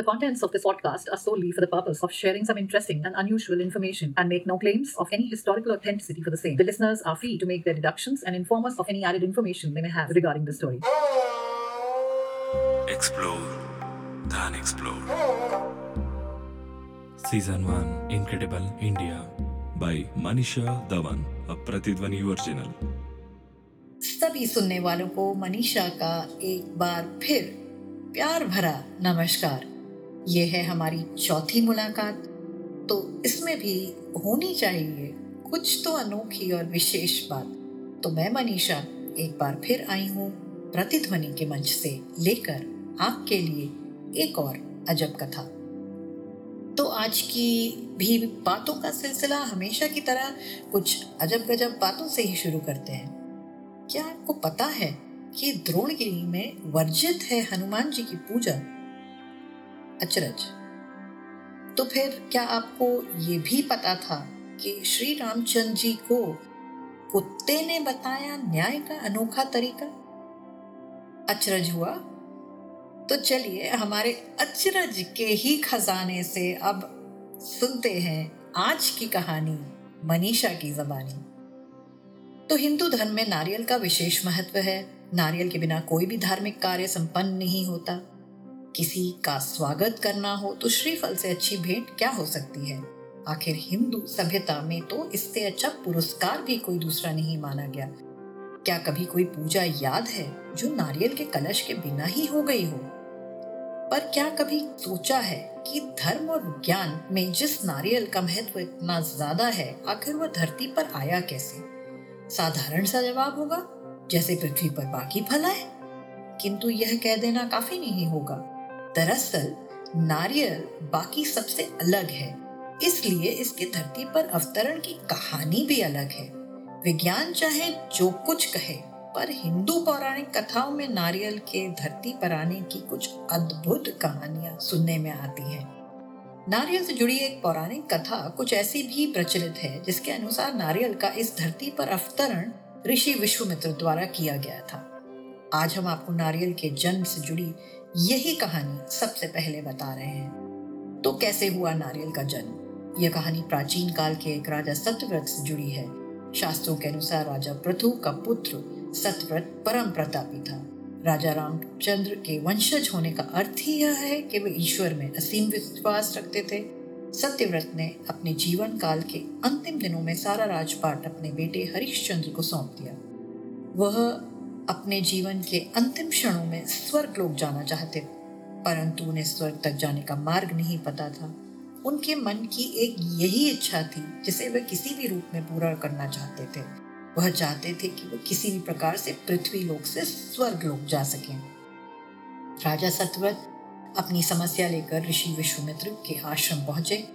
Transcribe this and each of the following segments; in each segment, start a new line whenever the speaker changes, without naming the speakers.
The contents of this podcast are solely for the purpose of sharing some interesting and unusual information and make no claims of any historical authenticity for the same. The listeners are free to make their deductions and inform us of any added information they may have regarding the story.
Explore, then explore. Season 1 Incredible India by Manisha Dhawan, a Pratidwani original.
सभी सुनने वालों को मनीषा का एक बार फिर प्यार भरा नमस्कार ये है हमारी चौथी मुलाकात। तो इसमें भी होनी चाहिए कुछ तो अनोखी और विशेष बात। तो मैं मनीषा, एक बार फिर आई हूँ प्रतिध्वनि के मंच से लेकर आपके लिए एक और अजब कथा। तो आज की भी बातों का सिलसिला हमेशा की तरह कुछ अजब गजब बातों से ही शुरू करते हैं। क्या आपको पता है कि द्रोणगिरी में वर्जित है हनुमान जी की पूजा? अचरज। तो फिर क्या आपको ये भी पता था कि श्री रामचंद्र जी को कुत्ते ने बताया न्याय का अनोखा तरीका? अचरज हुआ? तो चलिए, हमारे अचरज के ही खजाने से अब सुनते हैं आज की कहानी, मनीषा की जबानी। तो हिंदू धर्म में नारियल का विशेष महत्व है। नारियल के बिना कोई भी धार्मिक कार्य संपन्न नहीं होता। किसी का स्वागत करना हो तो श्रीफल से अच्छी भेंट क्या हो सकती है? आखिर हिंदू सभ्यता में तो इससे अच्छा पुरस्कार भी कोई दूसरा नहीं माना गया। क्या कभी कोई पूजा याद है जो नारियल के कलश के बिना ही हो गई हो? पर क्या कभी सोचा है कि धर्म और ज्ञान में जिस नारियल का महत्व इतना ज़्यादा है, आखिर वह धरती पर आया कैसे? साधारण सा जवाब होगा, जैसे पृथ्वी पर बाकी फल है किंतु यह कह देना काफ़ी नहीं होगा। दरअसल, नारियल बाकी सबसे अलग है। इसलिए इसके धरती पर अवतरण की कहानी भी अलग है। विज्ञान चाहे जो कुछ कहे, पर हिंदू पौराणिक कथाओं में नारियल के धरती पर आने की कुछ अद्भुत कहानियाँ सुनने में आती हैं। नारियल से जुड़ी एक पौराणिक कथा कुछ ऐसी भी प्रचलित है, जिसके अनुसार नारियल का इस धरती पर अवतरण ऋषि विश्वमित्र द्वारा किया गया था। आज हम आपको नारियल के जन्म से जुड़ी यही कहानी सबसे पहले बता रहे हैं। तो कैसे हुआ नारियल का जन्म? यह कहानी प्राचीन काल के एक राजा सत्यव्रत से जुड़ी है। शास्त्रों के अनुसार राजा पृथु का पुत्र सत्यव्रत परम प्रतापी था। राजा रामचंद्र के वंशज होने का अर्थ ही यह है कि वे ईश्वर में असीम विश्वास रखते थे। सत्यव्रत ने अपने जीवन काल के अंतिम दिनों में सारा राजपाट अपने बेटे हरिश्चंद्र को सौंप दिया। वह अपने जीवन के अंतिम क्षणों में स्वर्ग लोग जाना चाहते परंतु उन्हें स्वर्ग तक जाने का मार्ग नहीं पता था। उनके मन की एक यही इच्छा थी जिसे वे किसी भी रूप में पूरा करना चाहते थे। वह चाहते थे कि वे किसी भी प्रकार से पृथ्वी लोक से स्वर्ग लोक जा सकें। राजा सतव्रत अपनी समस्या लेकर ऋषि विश्वमित्र के आश्रम पहुँचे,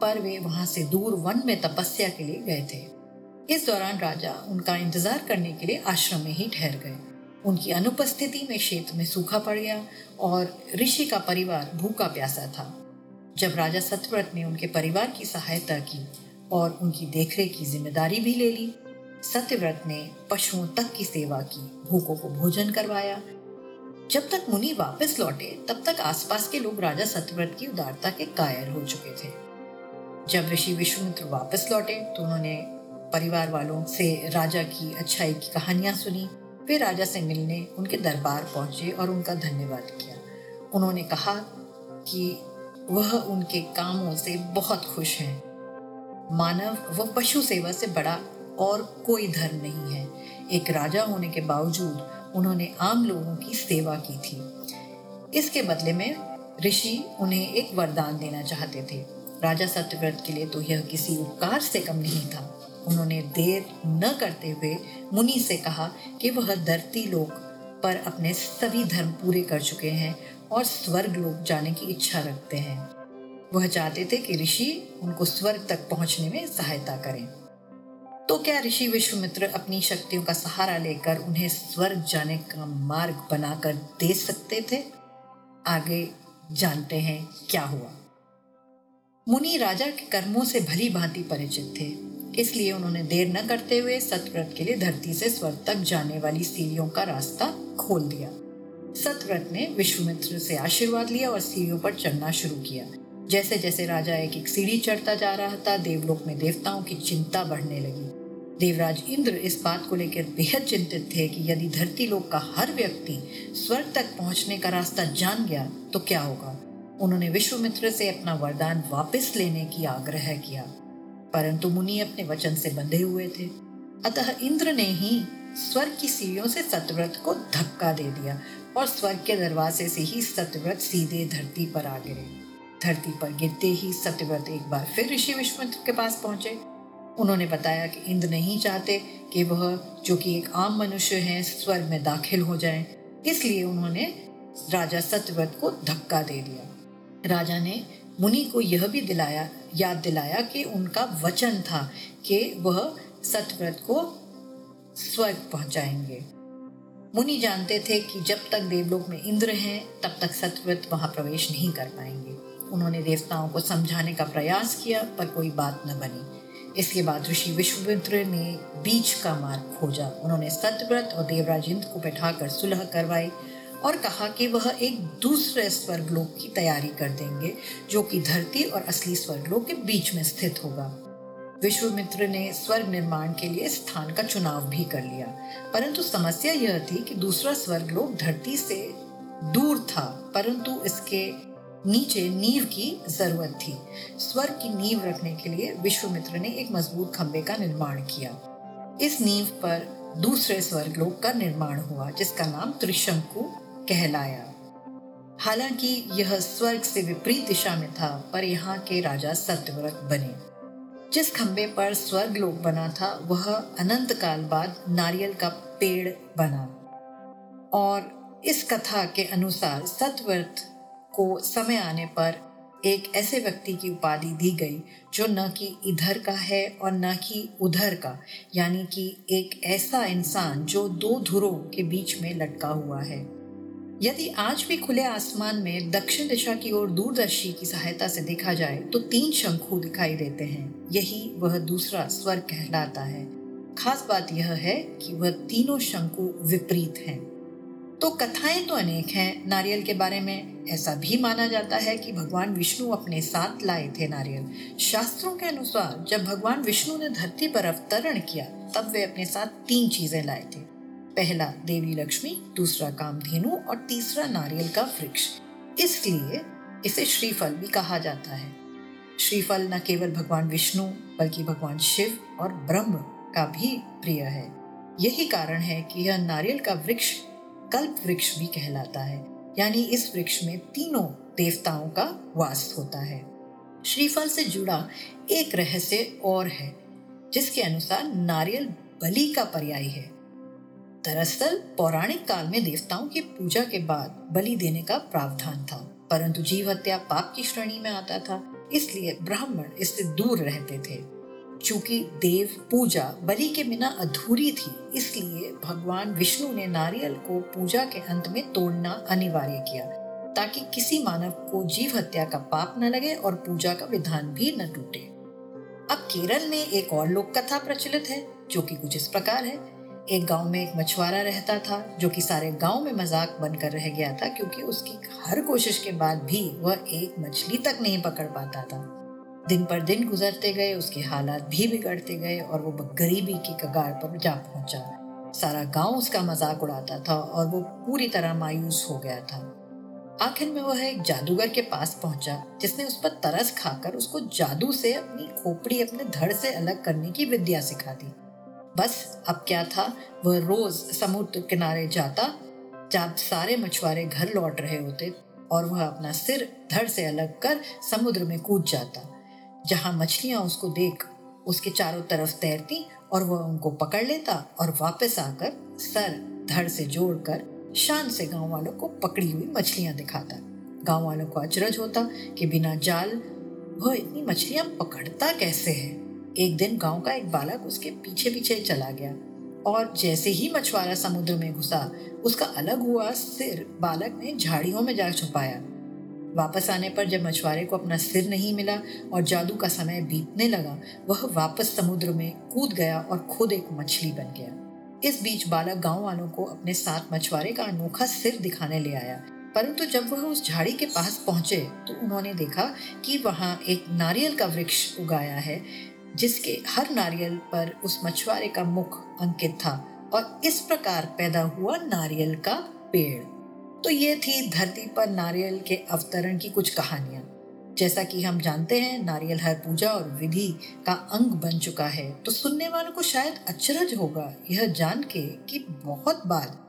पर वे वहाँ से दूर वन में तपस्या के लिए गए थे। इस दौरान राजा उनका इंतज़ार करने के लिए आश्रम में ही ठहर गए। उनकी अनुपस्थिति में क्षेत्र में सूखा पड़ गया और ऋषि का परिवार भूखा प्यासा था। जब राजा सत्यव्रत ने उनके परिवार की सहायता की और उनकी देखरेख की ज़िम्मेदारी भी ले ली सत्यव्रत ने पशुओं तक की सेवा की, भूखों को भोजन करवाया। जब तक मुनि वापस लौटे, तब तक आसपास के लोग राजा सत्यव्रत की उदारता के कायर हो चुके थे। जब ऋषि विश्वमित्र वापस लौटे तो उन्होंने परिवार वालों से राजा की अच्छाई की कहानियाँ सुनी। वे राजा से मिलने उनके दरबार पहुँचे और उनका धन्यवाद किया। उन्होंने कहा कि वह उनके कामों से बहुत खुश हैं। मानव व पशु सेवा से बड़ा और कोई धर्म नहीं है। एक राजा होने के बावजूद उन्होंने आम लोगों की सेवा की थी। इसके बदले में ऋषि उन्हें एक वरदान देना चाहते थे। राजा सत्यव्रत के लिए तो यह किसी उपकार से कम नहीं था। उन्होंने देर न करते हुए मुनि से कहा कि वह धरती लोक पर अपने सभी धर्म पूरे कर चुके हैं और स्वर्ग लोक जाने की इच्छा रखते हैं। वह चाहते थे कि ऋषि उनको स्वर्ग तक पहुँचने में सहायता करें। तो क्या ऋषि विश्वमित्र अपनी शक्तियों का सहारा लेकर उन्हें स्वर्ग जाने का मार्ग बनाकर दे सकते थे? आगे जानते हैं क्या हुआ। मुनि राजा के कर्मों से भली भांति परिचित थे। इसलिए उन्होंने देर न करते हुए सतव्रत के लिए धरती से स्वर्ग तक जाने वाली सीढ़ियों का रास्ता खोल दिया। सतव्रत ने विश्वमित्र से आशीर्वाद लिया और सीढ़ियों पर चढ़ना शुरू किया। जैसे जैसे राजा एक एक सीढ़ी चढ़ता जा रहा था, देवलोक में देवताओं की चिंता बढ़ने लगी। देवराज इंद्र इस बात को लेकर बेहद चिंतित थे कि यदि धरती लोक का हर व्यक्ति स्वर्ग तक पहुँचने का रास्ता जान गया तो क्या होगा? उन्होंने विश्वमित्र से अपना वरदान वापस लेने की आग्रह किया। परंतु मुनि अपने वचन से बंधे हुए थे। अतः इंद्र ने ही स्वर्ग की सीढ़ियों से सत्यव्रत को धक्का दे दिया और स्वर्ग के दरवाजे से ही सत्यव्रत सीधे धरती पर आ गिरे। धरती पर गिरते ही सत्यव्रत एक बार फिर ऋषि विश्वमित्र के पास पहुँचे। उन्होंने बताया कि इंद्र नहीं चाहते कि वह, जो कि एक आम मनुष्य है, स्वर्ग में दाखिल हो जाए। इसलिए उन्होंने राजा सत्यव्रत को धक्का दे दिया। राजा ने मुनि को यह भी दिलाया, याद दिलाया कि उनका वचन था कि वह सत्यव्रत को स्वर्ग पहुंचाएँगे। मुनि जानते थे कि जब तक देवलोक में इंद्र हैं, तब तक सत्यव्रत वहाँ प्रवेश नहीं कर पाएँगे। उन्होंने देवताओं को समझाने का प्रयास किया, पर कोई बात न बनी। इसके बाद ऋषि विश्वमित्र ने बीच का मार्ग खोजा। उन्होंने सत्यव्रत और देवराज इंद्र को बैठाकर सुलह करवाई। और कहा कि वह एक दूसरे स्वर्गलोक की तैयारी कर देंगे, जो कि धरती और असली स्वर्गलोक के बीच में स्थित होगा। विश्वमित्र ने स्वर्ग निर्माण के लिए स्थान का चुनाव भी कर लिया, परंतु समस्या यह थी कि दूसरा स्वर्गलोक धरती से दूर था, परंतु इसके नीचे नींव की ज़रूरत थी। स्वर्ग की नींव रखने के लिए विश्वमित्र ने एक मज़बूत खंबे का निर्माण किया। इस नींव पर दूसरे स्वर्गलोक का निर्माण हुआ, जिसका नाम त्रिशंकु कहलाया। हालाँकि यह स्वर्ग से विपरीत दिशा में था, पर यहाँ के राजा सत्यव्रत बने। जिस खंबे पर स्वर्ग लोक बना था, वह अनंत काल बाद नारियल का पेड़ बना। और इस कथा के अनुसार सत्यव्रत को समय आने पर एक ऐसे व्यक्ति की उपाधि दी गई, जो न कि इधर का है और न कि उधर का, यानी कि एक ऐसा इंसान जो दो धुरों के बीच में लटका हुआ है। यदि आज भी खुले आसमान में दक्षिण दिशा की ओर दूरदर्शी की सहायता से देखा जाए तो तीन शंखु दिखाई देते हैं। यही वह दूसरा स्वर कहलाता है। खास बात यह है कि वह तीनों शंकु विपरीत हैं। तो कथाएँ तो अनेक हैं। नारियल के बारे में ऐसा भी माना जाता है कि भगवान विष्णु अपने साथ लाए थे नारियल। शास्त्रों के अनुसार, जब भगवान विष्णु ने धरती पर अवतरण किया, तब वे अपने साथ तीन चीज़ें लाए थे। पहला देवी लक्ष्मी, दूसरा कामधेनु और तीसरा नारियल का वृक्ष। इसलिए इसे श्रीफल भी कहा जाता है। श्रीफल न केवल भगवान विष्णु, बल्कि भगवान शिव और ब्रह्म का भी प्रिय है। यही कारण है कि यह नारियल का वृक्ष कल्प वृक्ष भी कहलाता है, यानी इस वृक्ष में तीनों देवताओं का वास होता है। श्रीफल से जुड़ा एक रहस्य और है, जिसके अनुसार नारियल बलि का पर्याय है। दरअसल, पौराणिक काल में देवताओं की पूजा के बाद बलि देने का प्रावधान था, परंतु जीव हत्या पाप की श्रेणी में आता था, इसलिए ब्राह्मण इससे दूर रहते थे। चूँकि देव पूजा बलि के बिना अधूरी थी, इसलिए भगवान विष्णु ने नारियल को पूजा के अंत में तोड़ना अनिवार्य किया, ताकि किसी मानव को जीव हत्या का पाप न लगे और पूजा का विधान भी न टूटे। अब केरल में एक और लोक कथा प्रचलित है, जो कि कुछ इस प्रकार है। एक गाँव में एक मछुआरा रहता था, जो कि सारे गाँव में मज़ाक बनकर रह गया था, क्योंकि उसकी हर कोशिश के बाद भी वह एक मछली तक नहीं पकड़ पाता था। दिन पर दिन गुजरते गए, उसके हालात भी बिगड़ते गए और वो गरीबी की कगार पर जा पहुँचा। सारा गाँव उसका मज़ाक उड़ाता था और वो पूरी तरह मायूस हो गया था। आखिर में वह एक जादूगर के पास पहुँचा, जिसने उस पर तरस खाकर उसको जादू से अपनी खोपड़ी अपने धड़ से अलग करने की विद्या सिखा दी। बस अब क्या था? वह रोज समुद्र किनारे जाता, जब सारे मछुआरे घर लौट रहे होते और वह अपना सिर धड़ से अलग कर समुद्र में कूद जाता। जहाँ मछलियाँ उसको देख, उसके चारों तरफ़ तैरती और वह उनको पकड़ लेता और वापस आकर सर धड़ से जोड़कर शान से गाँव वालों को पकड़ी हुई मछलियाँ दिखाता। गाँव वालों को अचरज होता कि बिना जाल वह इतनी मछलियाँ पकड़ता कैसे है? एक दिन गाँव का एक बालक उसके पीछे पीछे चला गया और जैसे ही मछुआरा समुद्र में घुसा, उसका अलग हुआ सिर बालक ने झाड़ियों में जा छुपाया। वापस आने पर जब मछुआरे को अपना सिर नहीं मिला और जादू का समय बीतने लगा, वह वापस समुद्र में कूद गया और खुद एक मछली बन गया। इस बीच बालक गाँव वालों को अपने साथ मछुआरे का अनोखा सिर दिखाने ले आया। परंतु जब वह उस झाड़ी के पास पहुँचे तो उन्होंने देखा कि वहाँ एक नारियल का वृक्ष उगाया है जिसके हर नारियल पर उस मछुआरे का मुख अंकित था और इस प्रकार पैदा हुआ नारियल का पेड़। तो ये थी धरती पर नारियल के अवतरण की कुछ कहानियाँ। जैसा कि हम जानते हैं, नारियल हर पूजा और विधि का अंग बन चुका है। तो सुनने वालों को शायद अचरज होगा यह जान के कि बहुत बार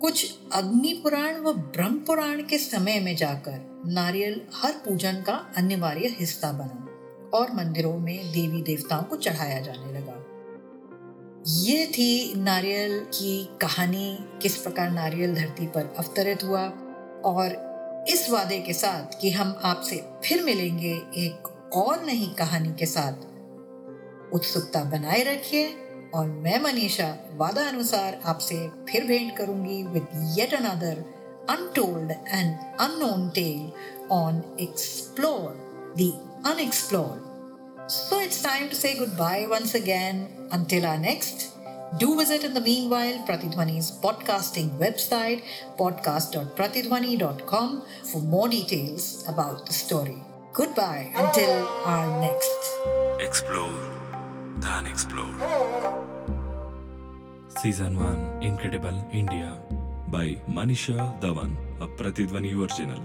कुछ अग्नि पुराण व ब्रह्म पुराण के समय में जाकर नारियल हर पूजन का अनिवार्य हिस्सा बना। और मंदिरों में देवी देवताओं को चढ़ाया जाने लगा। ये थी नारियल की कहानी, किस प्रकार नारियल धरती पर अवतरित हुआ और इस वादे के साथ कि हम आपसे फिर मिलेंगे एक और नई कहानी के साथ। उत्सुकता बनाए रखिए और मैं मनीषा वादा अनुसार आपसे फिर भेंट करूँगी with yet another untold and unknown tale on explore the unexplored. So it's time to say goodbye once again. Until our next, do visit in the meanwhile Pratidwani's podcasting website, podcast.pratidwani.com, for more details about the story. Goodbye until our next.
Explore the Unexplored. Season 1 Incredible India by Manisha Dhawan, a Pratidwani original.